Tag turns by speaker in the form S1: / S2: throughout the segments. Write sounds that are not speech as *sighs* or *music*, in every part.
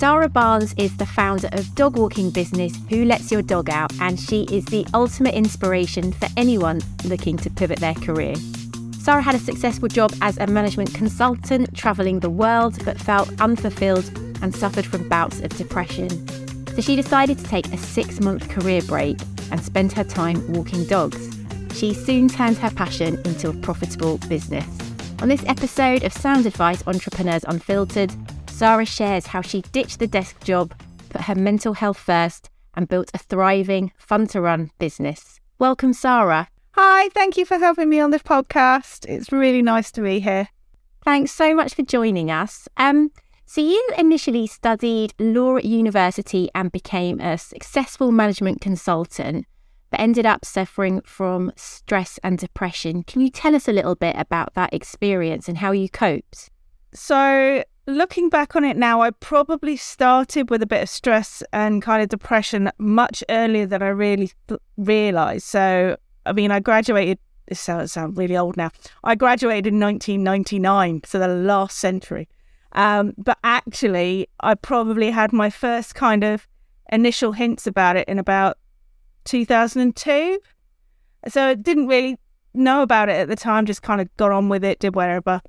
S1: Sara Barnes is the founder of dog walking business Who Lets Your Dog Out, and she is the ultimate inspiration for anyone looking to pivot their career. Sara had a successful job as a management consultant, travelling the world, but felt unfulfilled and suffered from bouts of depression. So she decided to take a six month career break and spend her time walking dogs. She soon turned her passion into a profitable business. On this episode of Sound Advice Entrepreneurs Unfiltered, Sara shares how she ditched the desk job, put her mental health first, and built a thriving, fun to run business. Welcome, Sara.
S2: Hi, thank you for having me on this podcast. It's really nice to be here.
S1: Thanks so much for joining us. Um, so, you initially studied law at university and became a successful management consultant but ended up suffering from stress and depression. Can you tell us a little bit about that experience and how you coped?
S2: So, looking back on it now, I probably started with a bit of stress and kind of depression much earlier than I really th- realized. So, I mean, I graduated. This sounds sound really old now. I graduated in 1999, so the last century. Um, but actually, I probably had my first kind of initial hints about it in about 2002. So I didn't really know about it at the time, just kind of got on with it, did whatever.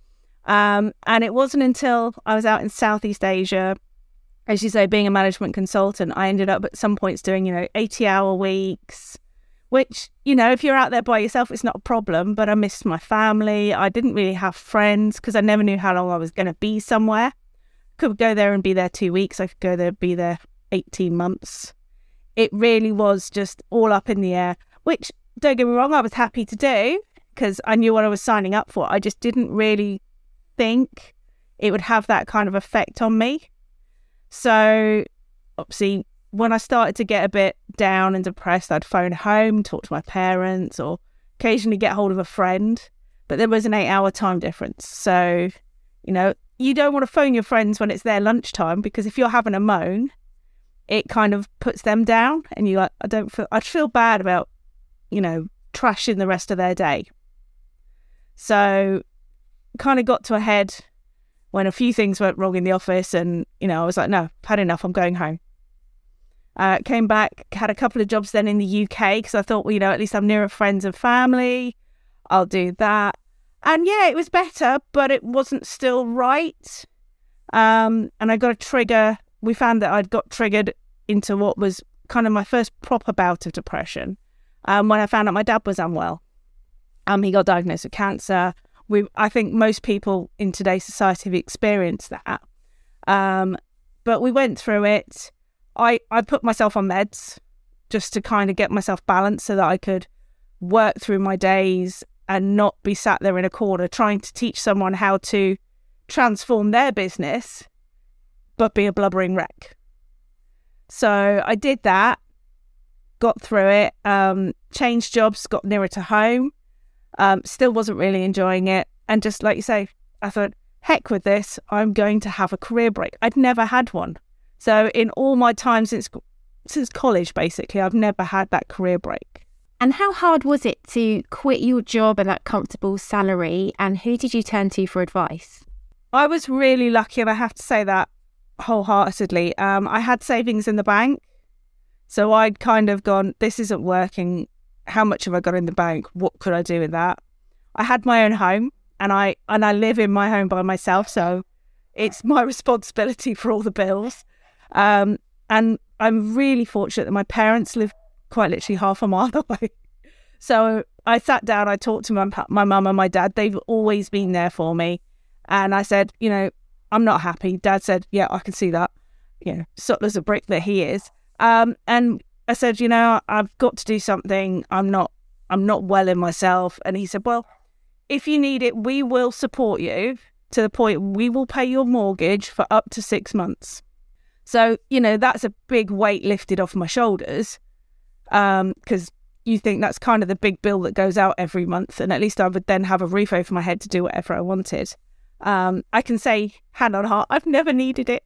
S2: Um, and it wasn't until I was out in Southeast Asia, as you say, being a management consultant, I ended up at some points doing, you know, 80 hour weeks, which, you know, if you're out there by yourself, it's not a problem. But I missed my family. I didn't really have friends because I never knew how long I was going to be somewhere. Could go there and be there two weeks. I could go there, and be there 18 months it really was just all up in the air, which don't get me wrong, I was happy to do because I knew what I was signing up for. I just didn't really think it would have that kind of effect on me. So, obviously, when I started to get a bit down and depressed, I'd phone home, talk to my parents, or occasionally get hold of a friend. But there was an eight hour time difference. So, you know, you don't want to phone your friends when it's their lunchtime because if you're having a moan, it kind of puts them down and you like I don't feel I'd feel bad about, you know, trashing the rest of their day. So kind of got to a head when a few things went wrong in the office and, you know, I was like, no, had enough, I'm going home. Uh, came back, had a couple of jobs then in the UK because I thought, well, you know, at least I'm nearer friends and family. I'll do that. And yeah, it was better, but it wasn't still right. Um, and I got a trigger. We found that I'd got triggered into what was kind of my first proper bout of depression um, when I found out my dad was unwell. Um, he got diagnosed with cancer. We, I think most people in today's society have experienced that. Um, but we went through it. I, I put myself on meds just to kind of get myself balanced so that I could work through my days and not be sat there in a corner trying to teach someone how to transform their business, but be a blubbering wreck. So I did that, got through it, um, changed jobs, got nearer to home, um, still wasn't really enjoying it. And just like you say, I thought, heck with this, I'm going to have a career break. I'd never had one. So in all my time since since college, basically, I've never had that career break.
S1: And how hard was it to quit your job and that comfortable salary? And who did you turn to for advice?
S2: I was really lucky, and I have to say that wholeheartedly. Um, I had savings in the bank. So I'd kind of gone, this isn't working. How much have I got in the bank? What could I do with that? I had my own home and I and I live in my home by myself, so it's my *laughs* responsibility for all the bills. Um, and I'm really fortunate that my parents live quite literally half a mile *laughs* away. So I sat down, I talked to my my mum and my dad. They've always been there for me, and I said, you know, I'm not happy. Dad said, Yeah, I can see that. You know, subtle as a brick that he is. Um, and I said, you know, I've got to do something. I'm not I'm not well in myself. And he said, Well, if you need it, we will support you to the point we will pay your mortgage for up to six months. So, you know, that's a big weight lifted off my shoulders. Um, because you think that's kind of the big bill that goes out every month. And at least I would then have a roof over my head to do whatever I wanted. Um, I can say hand on heart, I've never needed it.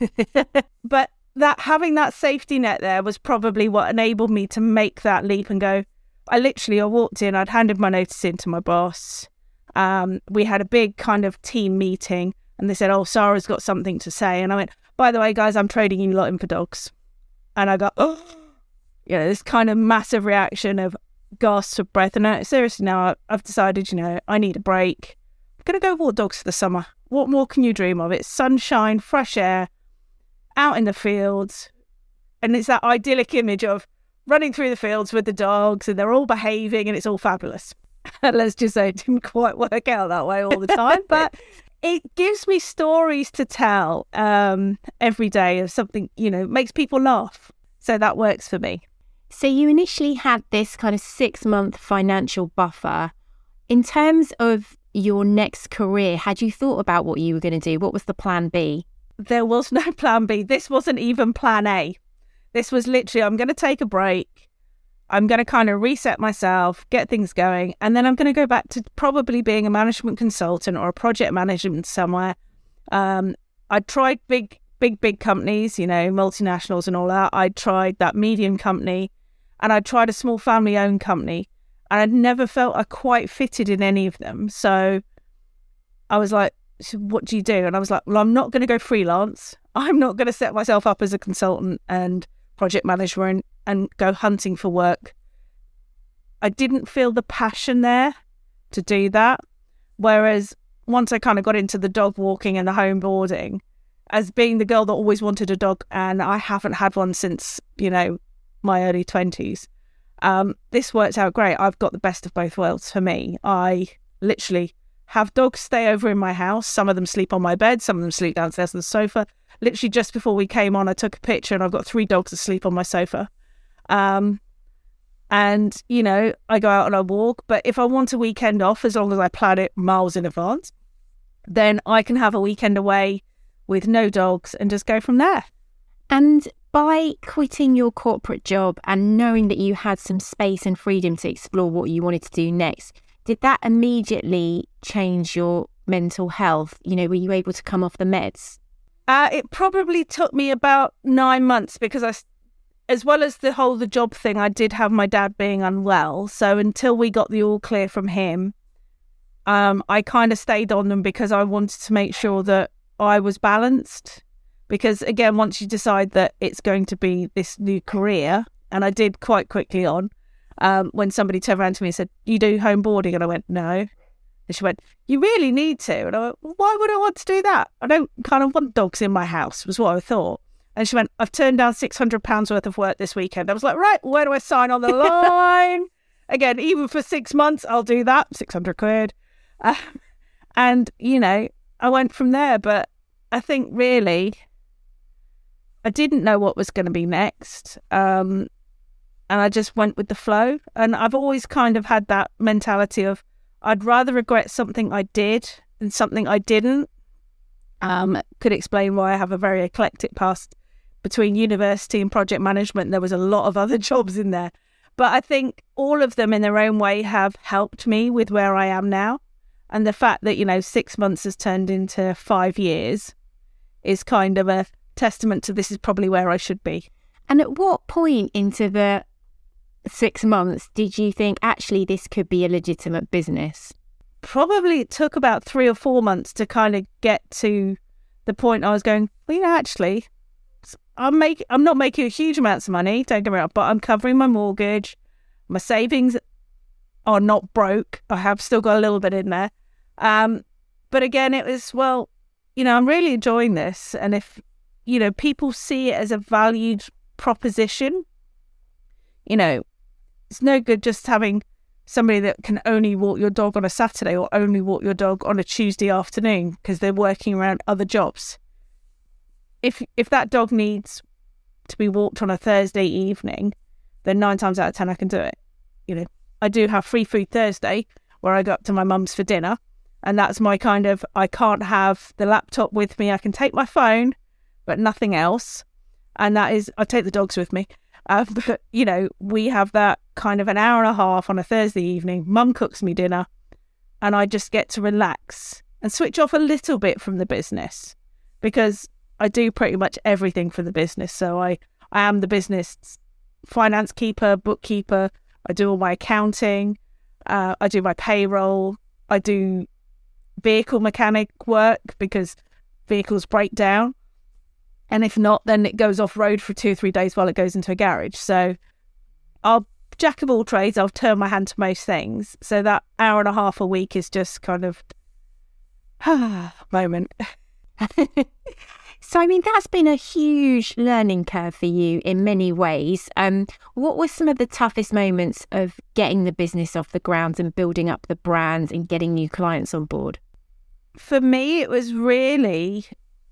S2: *laughs* but that having that safety net there was probably what enabled me to make that leap and go. I literally I walked in, I'd handed my notice in to my boss. Um, we had a big kind of team meeting, and they said, "Oh, Sara's got something to say," and I went, "By the way, guys, I'm trading you lot in for dogs," and I got, "Oh." You know, this kind of massive reaction of gasps of breath. And I, seriously, now I've decided, you know, I need a break. I'm to go walk dogs for the summer. What more can you dream of? It's sunshine, fresh air, out in the fields. And it's that idyllic image of running through the fields with the dogs and they're all behaving and it's all fabulous. *laughs* Let's just say it didn't quite work out that way all the time, but it gives me stories to tell um, every day of something, you know, makes people laugh. So that works for me.
S1: So you initially had this kind of six month financial buffer. In terms of your next career, had you thought about what you were going to do? What was the plan B?
S2: There was no *laughs* plan B. This wasn't even plan A. This was literally, I'm going to take a break. I'm going to kind of reset myself, get things going, and then I'm going to go back to probably being a management consultant or a project management somewhere. Um, I tried big, big, big companies, you know, multinationals and all that. I tried that medium company and I tried a small family owned company and I'd never felt I quite fitted in any of them. So I was like, so what do you do? And I was like, well, I'm not going to go freelance. I'm not going to set myself up as a consultant and project manager and, and go hunting for work. I didn't feel the passion there to do that. Whereas once I kind of got into the dog walking and the home boarding, as being the girl that always wanted a dog, and I haven't had one since, you know, my early 20s. Um, this worked out great. I've got the best of both worlds for me. I literally have dogs stay over in my house. Some of them sleep on my bed, some of them sleep downstairs on the sofa. Literally, just before we came on, I took a picture and I've got three dogs asleep on my sofa. Um, and, you know, I go out on a walk. But if I want a weekend off, as long as I plan it miles in advance, then I can have a weekend away with no dogs and just go from there.
S1: And by quitting your corporate job and knowing that you had some space and freedom to explore what you wanted to do next, did that immediately change your mental health? You know, were you able to come off the meds?
S2: Uh, it probably took me about nine months because I, as well as the whole the job thing, I did have my dad being unwell. So until we got the all clear from him, um, I kind of stayed on them because I wanted to make sure that I was balanced because again once you decide that it's going to be this new career and i did quite quickly on um, when somebody turned around to me and said you do home boarding? And i went no. And she went you really need to. And i went well, why would i want to do that? I don't kind of want dogs in my house was what i thought. And she went i've turned down 600 pounds worth of work this weekend. I was like right where do i sign on the *laughs* line? Again even for six months i'll do that 600 quid. Um, and you know i went from there. But i think really I didn't know what was going to be next. Um, and I just went with the flow. And I've always kind of had that mentality of I'd rather regret something I did than something I didn't. Um, could explain why I have a very eclectic past between university and project management. There was a lot of other *laughs* jobs in there. But I think all of them in their own way have helped me with where I am now. And the fact that, you know, six months has turned into five years is kind of a testament to this is probably where I should be.
S1: And at what point into the six months did you think actually this could be a legitimate business?
S2: Probably it took about three or four months to kind of get to the point I was going, well, you know, actually, I'm making, I'm not making huge amounts of money, don't get me wrong, but I'm covering my mortgage. My savings are not broke. I have still got a little bit in there. Um, but again, it was, well, you know, I'm really enjoying this. And if you know, people see it as a valued proposition. You know, it's no good just having somebody that can only walk your dog on a Saturday or only walk your dog on a Tuesday afternoon because they're working around other jobs. If if that dog needs to be walked on a Thursday evening, then nine times out of ten I can do it. You know, I do have free food Thursday where I go up to my mum's for dinner, and that's my kind of I can't have the laptop with me. I can take my phone, but nothing else. And that is, I take the dogs with me. Uh, *laughs* but, you know, we have that kind of an hour and a half on a Thursday evening. Mum cooks me dinner, and I just get to relax and switch off a little bit from the business because I do pretty much everything for the business. So I, I am the business finance keeper, bookkeeper. I do all my accounting. Uh, I do my payroll. I do vehicle mechanic work because vehicles break down. And if not, then it goes off road for two or three days while it goes into a garage. So I'll jack of all trades, I'll turn my hand to most things. So that hour and a half a week is just kind of *sighs* moment. *laughs*
S1: so, I mean, that's been a huge learning curve for you in many ways. Um, what were some of the toughest moments of getting the business off the ground and building up the brand and getting new clients on board?
S2: For me, it was really,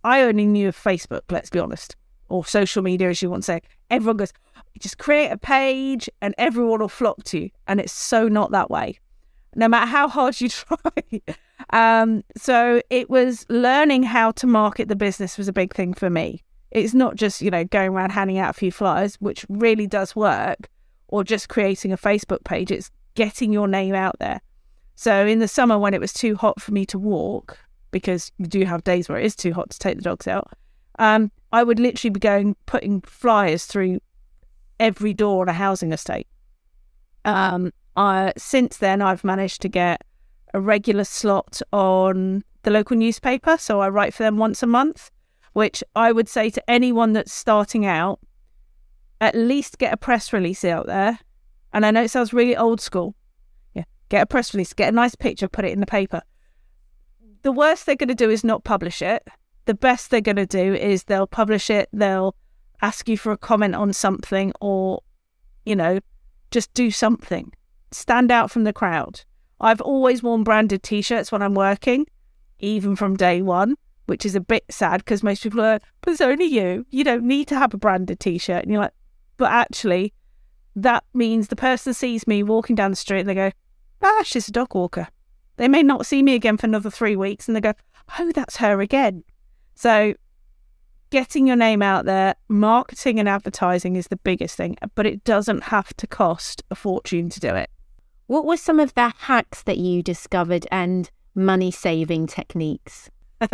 S2: I only knew of Facebook, let's be honest, or social media, as you want to say. Everyone goes, just create a page and everyone will flock to you. And it's so not that way, no matter how hard you *laughs* try. um, so it was learning how to market the business was a big thing for me. It's not just, you know, going around handing out a few flyers, which really does work, or just creating a Facebook page. It's getting your name out there. So in the summer when it was too hot for me to walk, because we do have days where it is too hot to take the dogs out, um, I would literally be going putting flyers through every door on a housing estate. Um, I, since then, I've managed to get a regular slot on the local newspaper. So I write for them once a month, which I would say to anyone that's starting out, at least get a press release out there. And I know it sounds really old school. Yeah, get a press release, get a nice picture, put it in the paper. The worst they're going to do is not publish it. The best they're going to do is they'll publish it, they'll ask you for a comment on something or, you know, just do something. Stand out from the crowd. I've always worn branded t shirts when I'm working, even from day one, which is a bit sad because most people are, but it's only you. You don't need to have a branded t shirt. And you're like, but actually, that means the person sees me walking down the street and they go, ah, she's a dog walker. They may not see me again for another three weeks and they go, oh, that's her again. So getting your name out there, marketing and advertising is the biggest thing, but it doesn't have to cost a fortune to do it.
S1: What were some of the hacks that you discovered and money saving techniques? *laughs*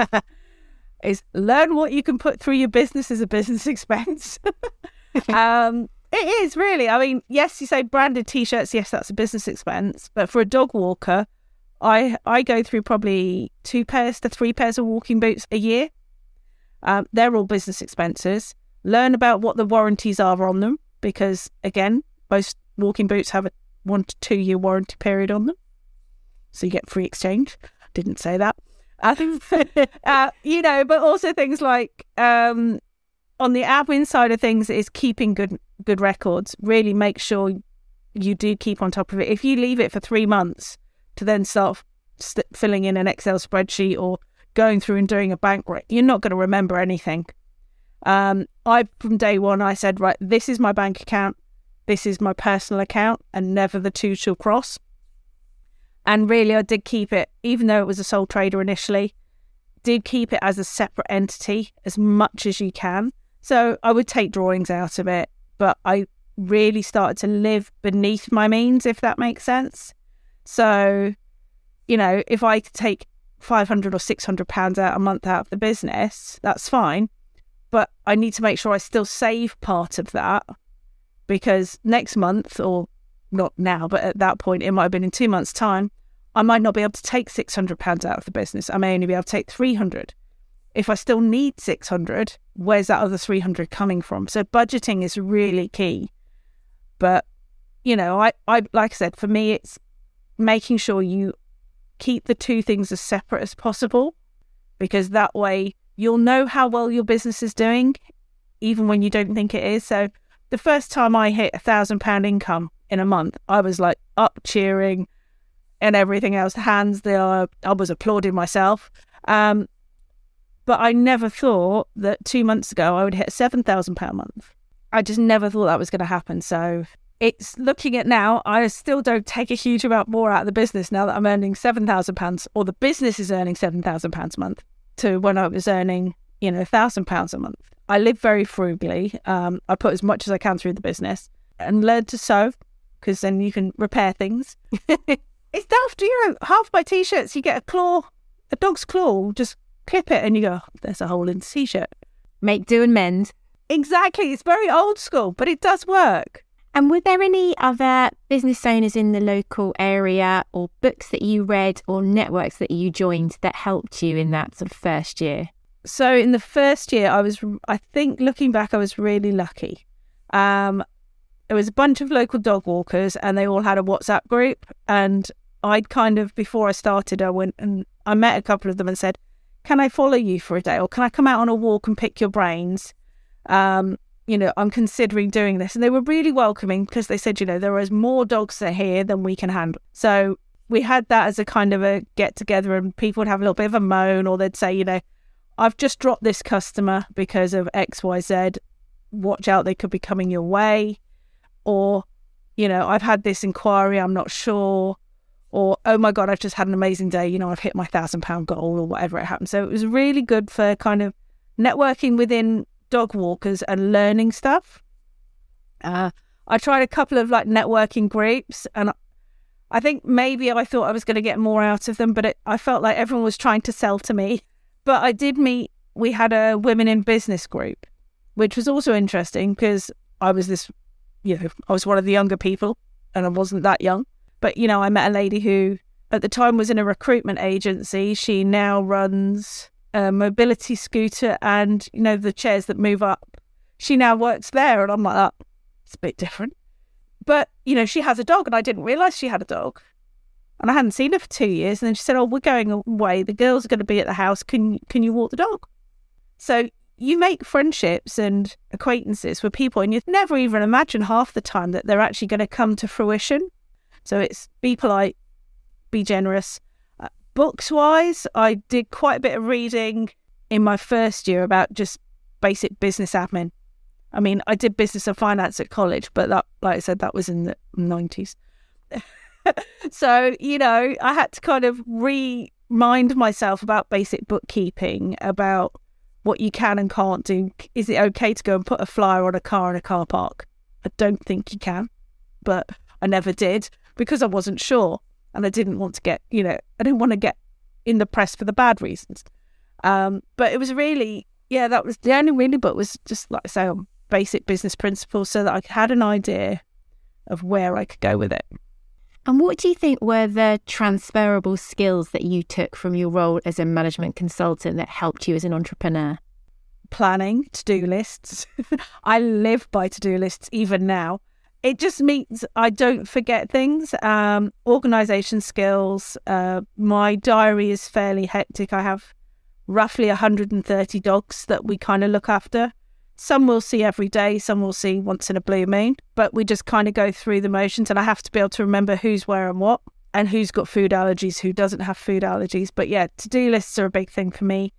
S2: is learn what you can put through your business as a business *laughs* expense. *laughs* um, it is really. I mean, yes, you say branded t-shirts. Yes, that's a business expense. But for a dog walker, I I go through probably two pairs to three pairs of walking boots a year. Um, they're all business expenses. Learn about what the warranties are on them because, again, most walking boots have a one to two year warranty period on them. So you get free exchange. Didn't say that. *laughs* uh, you know, but also things like um, on the admin side of things is keeping good good records. Really make sure you do keep on top of it. If you leave it for three months to then start st- filling in an Excel spreadsheet or going through and doing a bank rec, you're not going to remember anything. Um, I from day one I said, right, this is my bank account, this is my personal account, and never the two shall cross. And really, I did keep it, even though it was a sole trader initially, did keep it as a separate entity as much as you can. So I would take drawings out of it, but I really started to live beneath my means, if that makes sense. So, you know, if I take 500 or 600 pounds out a month out of the business, that's fine. But I need to make sure I still save part of that because next month, or not now, but at that point, it might have been in two months' time, I might not be able to take 600 pounds out of the business. I may only be able to take 300. If I still need 600, where's that other 300 coming from? So budgeting is really key. But, you know, I, I like I said, for me, it's making sure you keep the two things as separate as possible because that way you'll know how well your business is doing even when you don't think it is. So the first time I hit a thousand pound income in a month, I was like up cheering and everything else, hands there. I was applauding myself. Um, but I never thought that two months ago I would hit a seven thousand pound month. I just never thought that was going to happen. So it's looking at now, I still don't take a huge amount more out of the business now that I'm earning £7,000 or the business is earning £7,000 a month to when I was earning, you know, £1,000 a month. I live very frugally. Um, I put as much as I can through the business and learn to sew because then you can repair things. *laughs* it's daft, you know, half my t shirts, you get a claw, a dog's claw, just clip it and you go, there's a hole in the t shirt.
S1: Make do and mend.
S2: Exactly. It's very old school, but it does work.
S1: And were there any other business owners in the local area or books that you read or networks that you joined that helped you in that sort of first year?
S2: So in the first year, I was, I think looking back, I was really lucky. Um, there was a bunch of local dog walkers and they all had a WhatsApp group. And I'd kind of, before I started, I went and I met a couple of them and said, Can I follow you for a day? Or can I come out on a walk and pick your brains? Um, you know, I'm considering doing this. And they were really welcoming because they said, you know, there is more dogs that are here than we can handle. So we had that as a kind of a get together and people would have a little bit of a moan or they'd say, you know, I've just dropped this customer because of XYZ. Watch out, they could be coming your way or you know i've had this inquiry i'm not sure or oh my god i've just had an amazing day you know i've hit my thousand pound goal or whatever it happened so it was really good for kind of networking within dog walkers and learning stuff uh, i tried a couple of like networking groups and i think maybe i thought i was going to get more out of them but it, i felt like everyone was trying to sell to me but i did meet we had a women in business group which was also interesting because i was this you know, I was one of the younger people and I wasn't that young. But, you know, I met a lady who at the time was in a recruitment agency. She now runs a mobility scooter and, you know, the chairs that move up. She now works there. And I'm like, oh, it's a bit different. But, you know, she has a dog and I didn't realize she had a dog. And I hadn't seen her for two years. And then she said, Oh, we're going away. The girls are going to be at the house. Can can you walk the dog? So you make friendships and acquaintances with people, and you never even imagine half the time that they're actually going to come to fruition. So it's be polite, be generous. Books wise, I did quite a bit of reading in my first year about just basic business admin. I mean, I did business and finance at college, but that, like I said, that was in the 90s. *laughs* so, you know, I had to kind of remind myself about basic bookkeeping, about what you can and can't do. Is it okay to go and put a flyer on a car in a car park? I don't think you can, but I never did because I wasn't sure and I didn't want to get, you know, I didn't want to get in the press for the bad reasons. Um, but it was really, yeah, that was the only really book was just like I say on basic business principles so that I had an idea of where I could go with it.
S1: And what do you think were the transferable skills that you took from your role as a management consultant that helped you as an entrepreneur?
S2: Planning, to do lists. *laughs* I live by to do lists even now. It just means I don't forget things. Um, organization skills. Uh, my diary is fairly hectic. I have roughly 130 dogs that we kind of look after. Some we'll see every day, some we'll see once in a blue moon, but we just kind of go through the motions. And I have to be able to remember who's where and what, and who's got food allergies, who doesn't have food allergies. But yeah, to do lists are a big thing for me.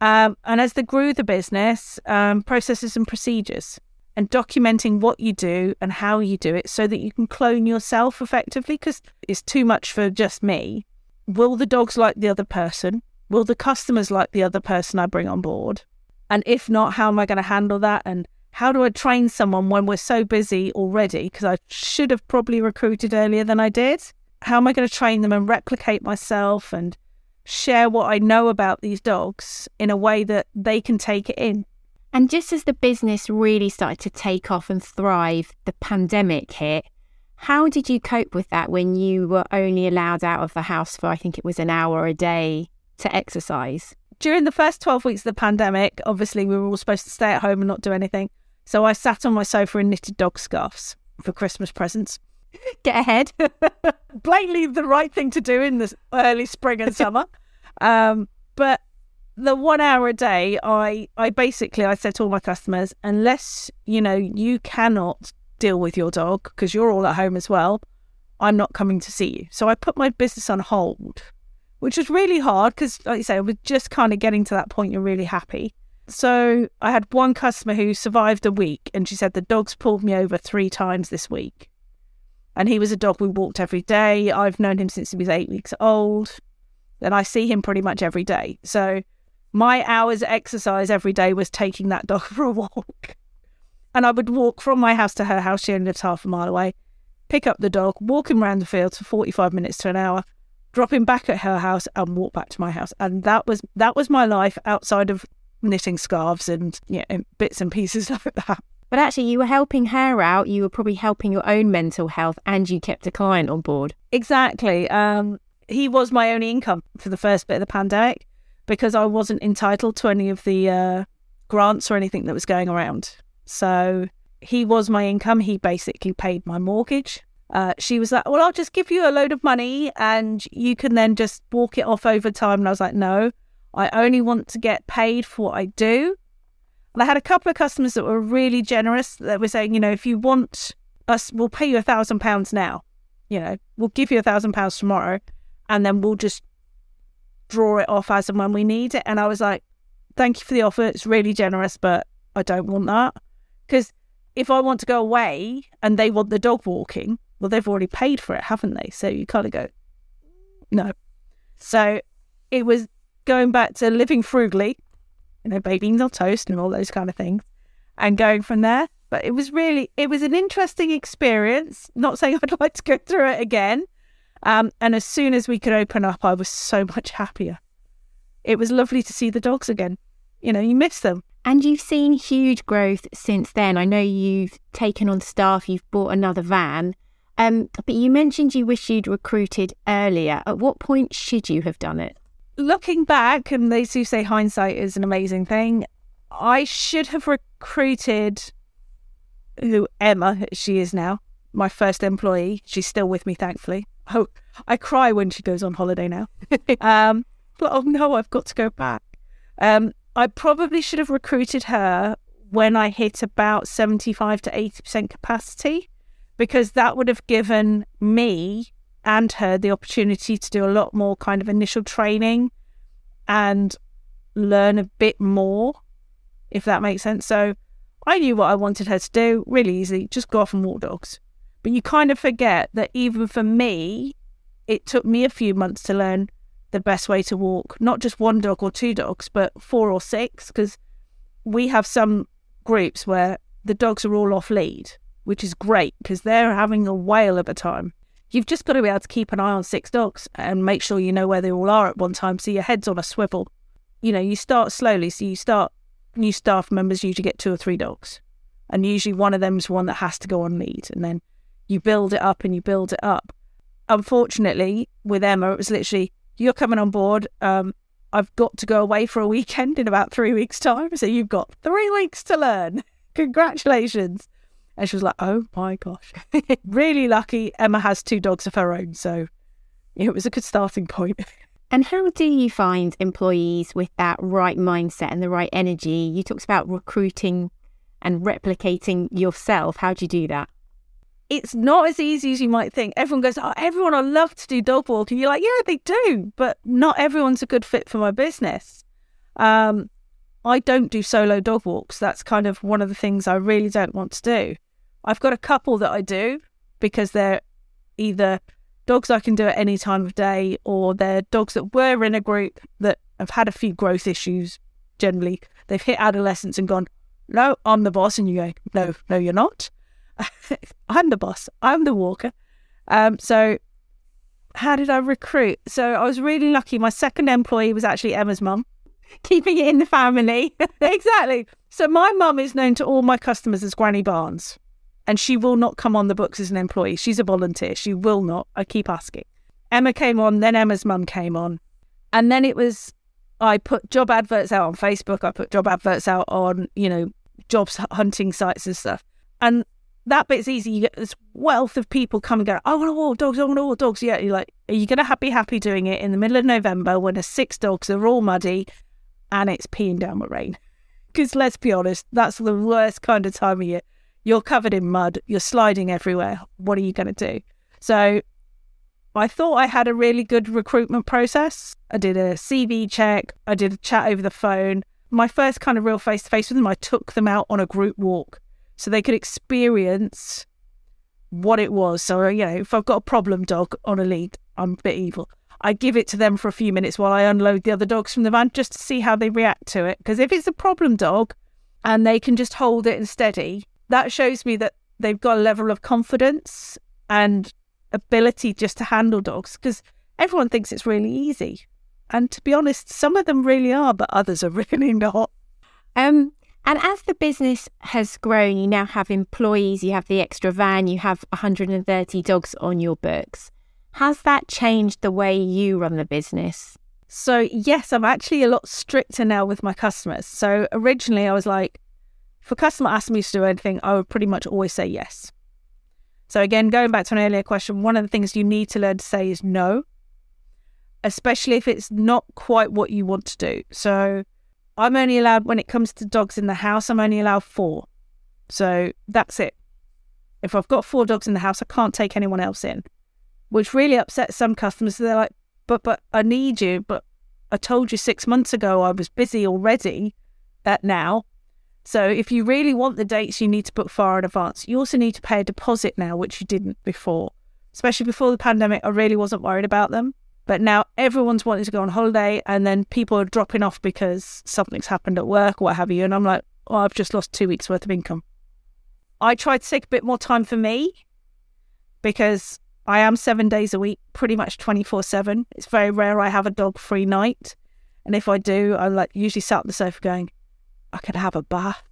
S2: Um, and as they grew the business, um, processes and procedures and documenting what you do and how you do it so that you can clone yourself effectively because it's too much for just me. Will the dogs like the other person? Will the customers like the other person I bring on board? And if not, how am I going to handle that? And how do I train someone when we're so busy already? Because I should have probably recruited earlier than I did. How am I going to train them and replicate myself and share what I know about these dogs in a way that they can take it in?
S1: And just as the business really started to take off and thrive, the pandemic hit. How did you cope with that when you were only allowed out of the house for, I think it was an hour a day to exercise?
S2: during the first 12 weeks of the pandemic, obviously we were all supposed to stay at home and not do anything. So I sat on my sofa and knitted dog scarves for Christmas presents. *laughs*
S1: Get ahead. *laughs*
S2: Blatantly the right thing to do in the early spring and *laughs* summer. um, but the one hour a day, I, I basically I said to all my customers, unless you know you cannot deal with your dog because you're all at home as well, I'm not coming to see you. So I put my business on hold which was really hard because, like you say, I was just kind of getting to that point you're really happy. So I had one customer who survived a week, and she said the dog's pulled me over three times this week. And he was a dog we walked every day. I've known him since he was eight weeks old, and I see him pretty much every day. So my hours exercise every day was taking that dog *laughs* for a walk. And I would walk from my house to her house. She only lives half a mile away. Pick up the dog, walk him around the field for 45 minutes to an hour, drop him back at her house and walk back to my house. And that was that was my life outside of knitting scarves and yeah, bits and pieces *laughs* like that.
S1: But actually, you were helping her out. You were probably helping your own mental health, and you kept a client on board.
S2: Exactly. Um, he was my only income for the first bit of the pandemic. Because I wasn't entitled to any of the uh, grants or anything that was going around. So he was my income. He basically paid my mortgage. Uh, she was like, Well, I'll just give you a load of money and you can then just walk it off over time. And I was like, No, I only want to get paid for what I do. And I had a couple of customers that were really generous that were saying, You know, if you want us, we'll pay you a thousand pounds now. You know, we'll give you a thousand pounds tomorrow and then we'll just draw it off as and when we need it. And I was like, Thank you for the offer. It's really generous, but I don't want that. Because if I want to go away and they want the dog walking, well, they've already paid for it, haven't they? So you kind of go, no. So it was going back to living frugally, you know, baking on toast and all those kind of things, and going from there. But it was really, it was an interesting experience. Not saying *laughs* I'd like to go through it again. Um, and as soon as we could open up, I was so *laughs* much happier. It was lovely to see the dogs again. You know, you miss them.
S1: And you've seen huge growth since then. I know you've taken on staff, you've bought another van. Um, but you mentioned you wish you'd recruited earlier. At what point should you have done it?
S2: Looking back, and they do say hindsight is an amazing thing, I should have recruited who Emma, she is now, my first employee. She's still with me, thankfully. Oh, I cry when she goes on holiday now. *laughs* um, but oh no, I've got to go back. Um, I probably should have recruited her when I hit about 75 to 80% capacity because that would have given me and her the opportunity to do a lot more kind of initial training and learn a bit more, if that makes sense. So I knew what I wanted her to do, really easy, just go off and walk dogs. But you kind of forget that even for me, it took me a few months to learn the best way to walk, not just one dog or two dogs, but four or six, because we have some groups where the dogs are all off lead which is great because they're having a whale of a time. You've just got to be able to keep an eye on six dogs and make sure you know where they all are at one time so your head's on a swivel. You know, you start slowly. So you start, new staff members usually get two or three dogs. And usually one of them is one that has to go on lead. And then you build it up and you build it up. Unfortunately, with Emma, it was literally, you're coming on board. Um, I've got to go away for a weekend in about three weeks' time. So you've got three weeks to learn. *laughs* Congratulations. And she was like, oh my gosh. *laughs* really lucky Emma has two dogs of her own. So it was a good starting point. *laughs*
S1: And how do you find employees with that right mindset and the right energy? You talked about recruiting and replicating yourself. How do you do that?
S2: It's not as easy as you might think. Everyone goes, Oh, everyone I love to do dog walking. You're like, Yeah, they do, but not everyone's a good fit for my business. Um, I don't do solo dog walks. That's kind of one of the things I really don't want to do. I've got a couple that I do because they're either dogs I can do at any time of day or they're dogs that were in a group that have had a few growth issues generally. They've hit adolescence and gone, No, I'm the boss. And you go, No, no, you're not. *laughs* I'm the boss. I'm the walker. Um, so how did I recruit? So I was really lucky. My second employee was actually Emma's mum *laughs*
S1: keeping it in the family. *laughs*
S2: exactly. So my mum is known to all my customers as Granny Barnes, and she will not come on the books as an employee. She's a volunteer. She will not. I keep asking. Emma came on, then Emma's mum came on, and then it was I put job adverts out on Facebook. I put job adverts out on you know jobs hunting sites and stuff, and that bit's easy. You get this wealth of people come and go, I want to walk dogs, I want to walk dogs. Yeah, you're like, are you going to be happy doing it in the middle of November when the six dogs are all muddy and it's peeing down with rain. *laughs* Because let's be honest, that's the worst kind of time of year. You're covered in mud, you're sliding everywhere. What are you going to do? So I thought I had a really good recruitment process. I did a CV check, I did a chat over the phone. My first kind of real face to face with them, I took them out on a group walk so they could experience what it was. So, you know, if I've got a problem dog on a lead, I'm a bit evil. I give it to them for a few minutes while I unload the other dogs from the van just to see how they react to it. Because if it's a problem dog and they can just hold it and steady, that shows me that they've got a level of confidence and ability just to handle dogs. Because everyone thinks it's really easy. And to be honest, some of them really are, but others are *laughs* really not.
S1: Um, and as the business has grown, you now have employees, you have the extra van, you have 130 dogs on your books. Has that changed the way you run the business?
S2: So, yes, I'm actually a lot stricter now with my customers. So, originally, I was like, if a customer asked me to do anything, I would pretty much always say yes. So, again, going back to an earlier question, one of the things you need to learn to say is no, especially if it's not quite what you want to do. So, I'm only allowed, when it comes to dogs in the house, I'm only allowed four. So, that's it. If I've got four dogs in the house, I can't take anyone else in, which really upsets some customers. They're like, but but I need you. But I told you six months ago I was busy already. At now, so if you really want the dates, you need to book far in advance. You also need to pay a deposit now, which you didn't before. Especially before the pandemic, I really wasn't worried about them. But now everyone's wanting to go on holiday, and then people are dropping off because something's happened at work or what have you. And I'm like, oh, I've just lost two weeks' worth of income. I try to take a bit more time for me because I am seven days a week, pretty much 24 7. It's very rare I have a dog free night. And if I do, I'm like usually sat on the sofa going, I could have a bath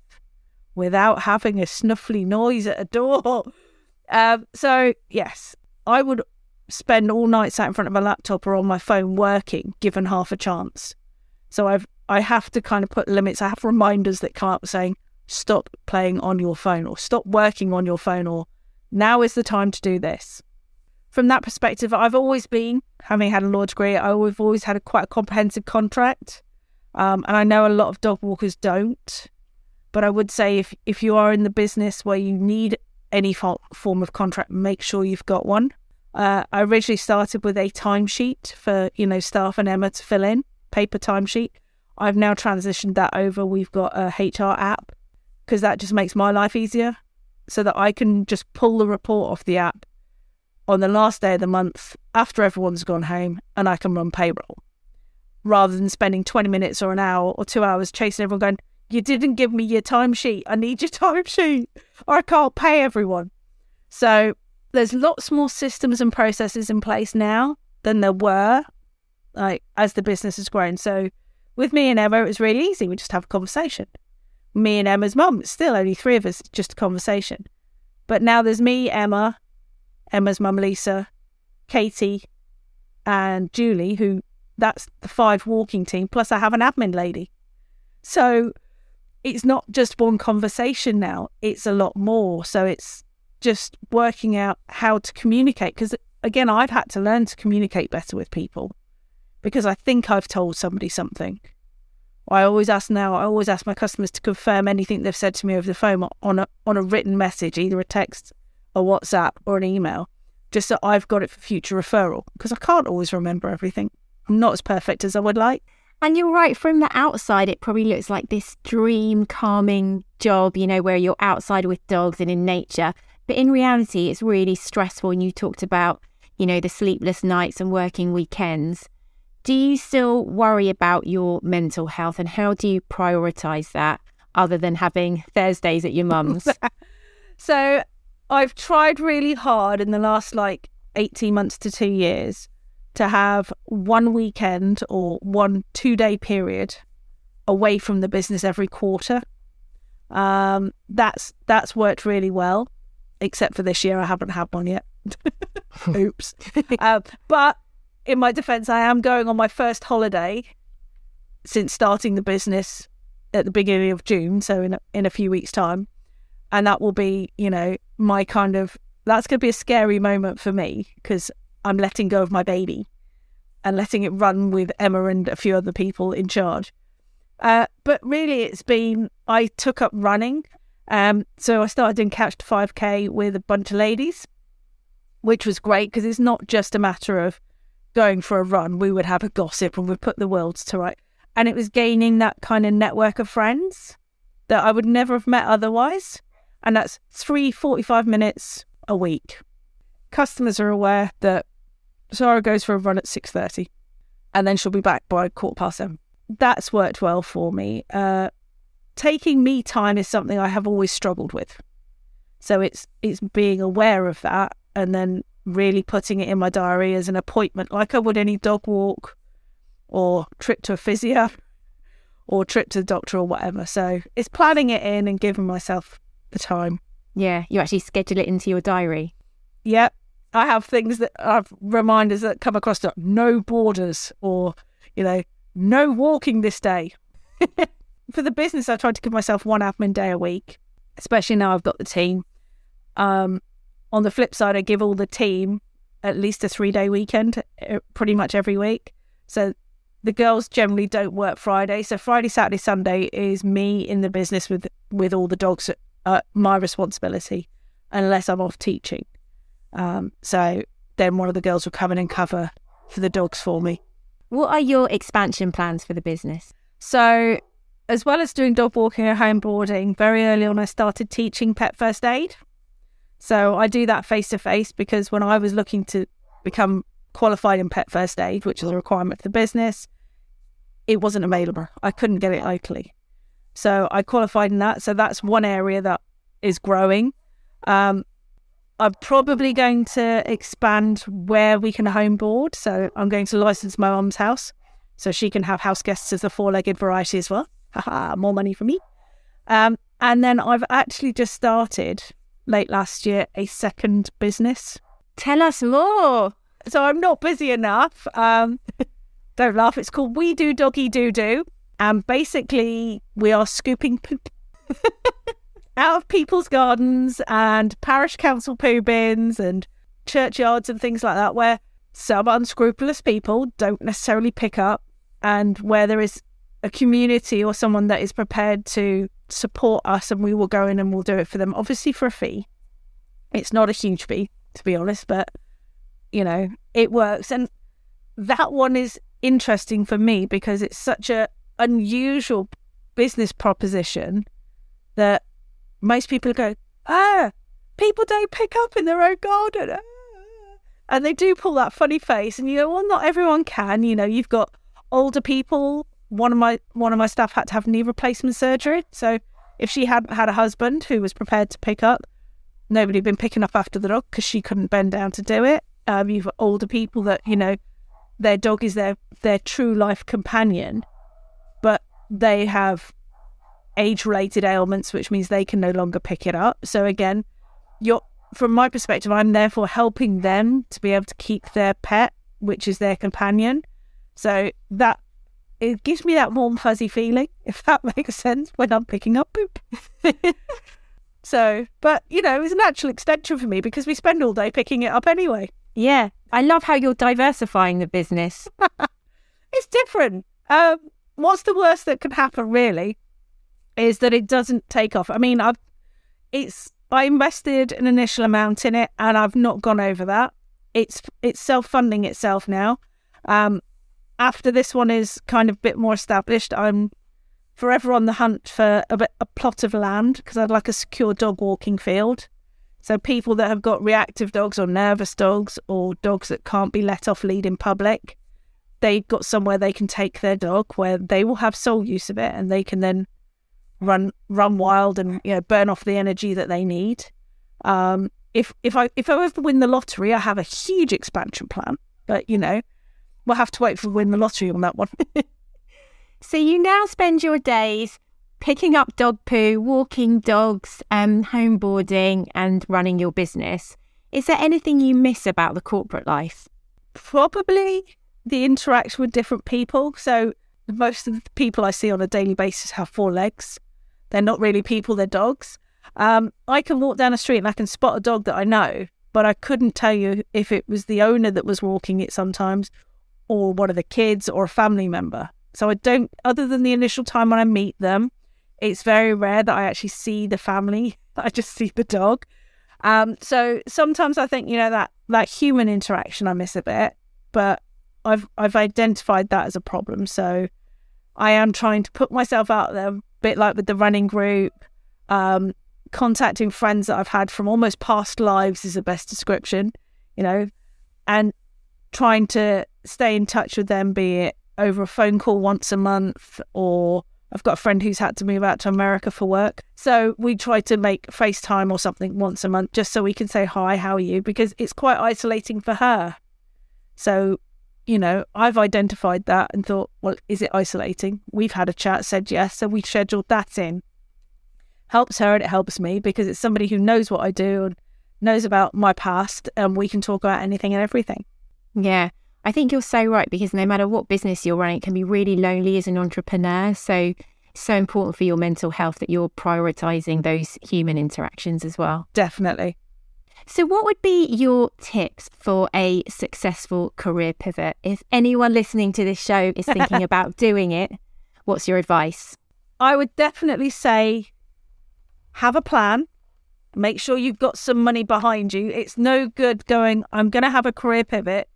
S2: without having a snuffly noise at a door. *laughs* Um, so, yes, I would spend all night sat in front of a laptop or on my phone working, given half a chance. So I've I have to kind of put limits. I have reminders that come up saying, stop playing on your phone or stop working on your phone or now is the time to do this from that perspective, I've always been, having had a law degree, I've always had a quite a comprehensive contract. Um, and I know a lot of dog walkers don't. But I would say if, if you are in the business where you need any form of contract, make sure you've got one. Uh, I originally started with a timesheet for, you know, staff and Emma to fill in, paper timesheet. I've now transitioned that over. We've got a HR app because that just makes my life easier so that I can just pull the report off the app on the last day of the month after everyone's gone home and I can run payroll rather than spending 20 minutes or an hour or two hours chasing everyone going, You didn't give me your timesheet. I need your *laughs* timesheet or I can't pay everyone. So there's lots more systems and processes in place now than there were like as the business has grown. So with me and Emma, it was really easy. We just have a conversation. Me and Emma's mum, still only three of us, just a conversation. But now there's me, Emma, Emma's mum, Lisa, Katie, and Julie, who that's the five walking team. Plus, I have an admin lady. So it's not just one conversation now, it's a lot more. So it's just working out how to communicate. Because again, I've had to learn to communicate better with people because I think I've told somebody something. I always ask now, I always ask my customers to confirm anything they've said to me over the phone on a, on a written message, either a text a WhatsApp or an email, just so I've got it for future referral because I can't always remember everything. I'm not as perfect as I would like.
S1: And you're right, from the outside, it probably looks like this dream, calming job, you know, where you're outside with dogs and in nature. But in reality, it's really stressful. And you talked about, you know, the sleepless nights and working weekends. Do you still worry about your mental health and how do you prioritize that other than having Thursdays at your mum's? *laughs*
S2: so I've tried really hard in the last like 18 months to two years to have one weekend or one two day period away from the business every quarter. Um, that's that's worked really well, except for this year. I haven't had one yet. *laughs* Oops. uh, but in my defense, I am going on my first holiday since starting the business at the beginning of June, so in a, in a few weeks' time and that will be you know my kind of that's going to be a scary moment for me because i'm letting go of my baby and letting it run with emma and a few other people in charge uh, but really it's been i took up running um, so i started doing couch to 5k with a bunch of ladies which was great because it's not just a matter of going for a run we would have a gossip and we'd put the worlds to right and it was gaining that kind of network of friends that i would never have met otherwise and that's three 45 minutes a week. Customers are aware that Sara goes for a run at 6.30 and then she'll be back by quarter past seven. That's worked well for me. Uh, taking me time is something I have always struggled with. So it's it's being aware of that and then really putting it in my diary as an appointment, like I would any dog walk or trip to a physio or trip to the doctor or whatever. So it's planning it in and giving myself the time.
S1: Yeah, you actually schedule it into your diary.
S2: Yep. I have things that I have reminders that come across that no boarders or you know, no walking this day. *laughs* For the business, I try to give myself one admin day a week, especially now I've got the team. Um, on the flip side, I give all the team at least a three day weekend uh, pretty much every week. So the girls generally don't work Friday. So Friday, Saturday, Sunday is me in the business with with all the dogs. Uh, my responsibility, unless I'm off teaching. Um, so then one of the girls will come in and cover for the dogs for me.
S1: What are your expansion plans for the business?
S2: So, as well as doing dog walking and home boarding, very early on I started teaching pet first aid. So I do that face to face because when I was looking to become qualified in pet first aid, which is a requirement for the business, it wasn't available. I couldn't get it locally. So I qualified in that. So that's one area that is growing. Um, I'm probably going to expand where we can home board. So I'm going to license my mum's house so she can have house guests as a four legged variety as well. Haha, more money for me. Um, and then I've actually just started late last year a second business.
S1: Tell us more.
S2: So I'm not busy enough. Um, *laughs* don't laugh. It's called We Do Doggy Doo Doo. And basically, we are scooping poop *laughs* out of people's gardens and parish council poo bins and churchyards and things like that, where some unscrupulous people don't necessarily pick up, and where there is a community or someone that is prepared to support us and we will go in and we'll do it for them, obviously for a fee. It's not a huge fee, to be honest, but you know, it works. And that one is interesting for me because it's such a unusual business proposition that most people go, ah, people don't pick up in their own garden. Ah. And they do pull that funny face. And you know, well, not everyone can. You know, you've got older people. One of my one of my staff had to have knee replacement surgery. So if she hadn't had a husband who was prepared to pick up, nobody had been picking up after the dog because she couldn't bend down to do it. Um, you've got older people that you know their dog is their their true life companion, but they have age related ailments, which means they can no longer pick it up. So again, you're from my perspective, I'm therefore helping them to be able to keep their pet, which is their companion. So that it gives me that warm fuzzy feeling, *laughs* if that makes sense, when I'm picking up poop. *laughs* so, but you know, it's a natural extension for me because we spend all day picking it up anyway.
S1: Yeah, I love how you're diversifying the business. *laughs*
S2: it's different. Um, what's the worst that can happen, really, is that it doesn't take off. I mean, I've it's I invested an initial amount in it, and I've not gone over that. It's it's self funding itself now. Um, after this one is kind of a bit more established, I'm forever on the hunt for a, bit, a plot of land because I'd like a secure dog walking field. So people that have got reactive dogs or nervous dogs or dogs that can't be let off lead in public, they've got somewhere they can take their dog where they will have sole use of it and they can then run run wild and you know burn off the energy that they need. Um, if if I if I ever win the lottery, I have a huge expansion plan. But you know, we'll have to wait for win the lottery on that one. *laughs*
S1: so you now spend your days picking up dog poo, walking dogs, um, home boarding, and running your business. Is there anything you miss about the corporate life?
S2: Probably the interaction with different people. So most of the people I see on a daily basis have four legs. They're not really people, they're dogs. Um, I can walk down a street and I can spot a dog that I know, but I couldn't tell you if it was the owner that was walking it sometimes or one of the kids or a family member. So I don't, other than the initial time when I meet them, it's very rare that I actually see the family. *laughs* I just see the dog. Um, so sometimes I think, you know, that, that human interaction I miss a bit, but I've, I've identified that as a problem. So I am trying to put myself out there, a bit like with the running group. Um, contacting friends that I've had from almost past lives is the best description, you know, and trying to stay in touch with them, be it over a phone call once a month or I've got a friend who's had to move out to America for work. So we try to make FaceTime or something once a month just so we can say, Hi, how are you? Because it's quite isolating for her. So you know, I've identified that and thought, well, is it isolating? We've had a chat, said yes, so we scheduled that in. Helps her and it helps me because it's somebody who knows what I do and knows about my past, and we can talk about anything and everything.
S1: Yeah. I think you're so right because no matter what business you're running, it can be really lonely as an entrepreneur. So it's so important for your mental health that you're prioritizing those human interactions as well.
S2: Definitely.
S1: So, what would be your tips for a successful career pivot? If anyone listening to this show is thinking *laughs* about doing it, what's your advice?
S2: I would definitely say have a plan. Make sure you've got some money behind you. It's no good going, I'm going to have a career pivot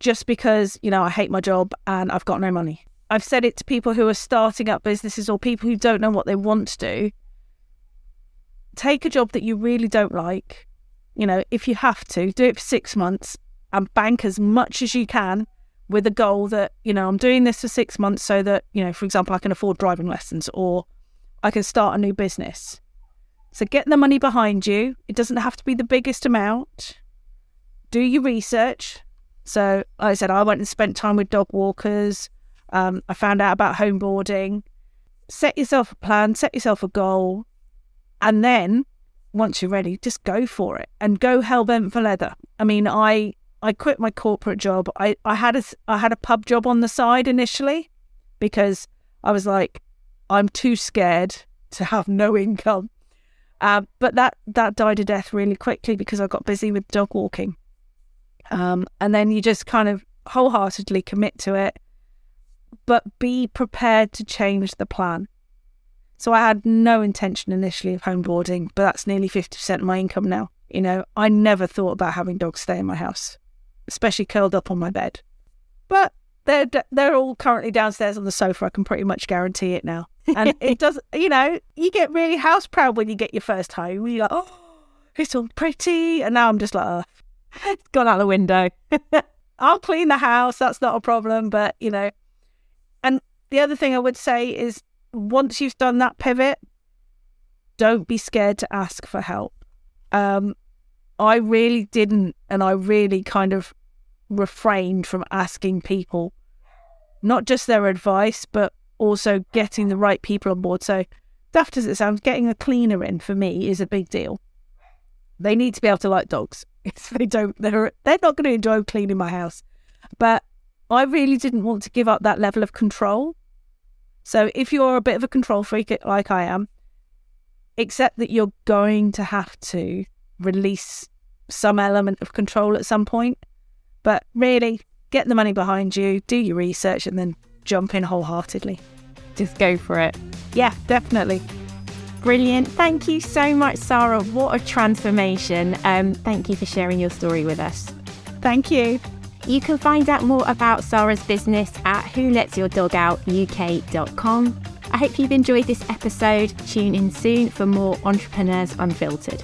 S2: just because, you know, I hate my job and I've got no money. I've said it to people who are starting up businesses or people who don't know what they want to do. Take a job that you really don't like. You know, if you have to, do it for six months and bank as much as you can with a goal that, you know, I'm doing this for six months so that, you know, for example, I can afford driving lessons or I can start a new business. So get the money behind you. It doesn't have to be the biggest amount. Do your research. So, like I said, I went and spent time with dog walkers. Um, I found out about home boarding. Set yourself a plan, set yourself a goal, and then once you're ready, just go for it and go hell bent for leather. I mean, I I quit my corporate job. I, I had a I had a pub job on the side initially because I was like, I'm too scared to have no income. Um, but that that died a death really quickly because I got busy with dog walking. Um, and then you just kind of wholeheartedly commit to it, but be prepared to change the plan. So I had no intention initially of home boarding, but that's nearly 50% of my income now. You know, I never thought about having dogs stay in my house, especially curled up on my bed. But they're they're all currently downstairs on the sofa. I can pretty much guarantee it now. And it *laughs* does, you know, you get really house proud when you get your first home. You're like, oh, it's all pretty. And now I'm just like, oh, it's *laughs* gone out the window. *laughs* I'll clean the house. That's not a problem. But, you know, and the other thing I would say is once you've done that pivot, don't be scared to ask for help. Um, I really didn't, and I really kind of refrained from asking people not just their advice, but also getting the right people on board. So, daft as it sounds, getting a cleaner in for me is a big deal. They need to be able to like dogs. *laughs* If they don't, they're they're not going to enjoy cleaning my house. But I really didn't want to give up that level of control. So if you're a bit of a control freak like I am, accept that you're going to have to release some element of control at some point. But really, get the money behind you, do your research, and then jump in wholeheartedly.
S1: Just go for it.
S2: Yeah, definitely.
S1: Brilliant. Thank you so much, Sara. What a transformation. Um, thank you for sharing your story with us.
S2: Thank you.
S1: You can find out more about Sara's business at wholetsyourdogoutuk.com. I hope you've enjoyed this episode. Tune in soon for more Entrepreneurs Unfiltered.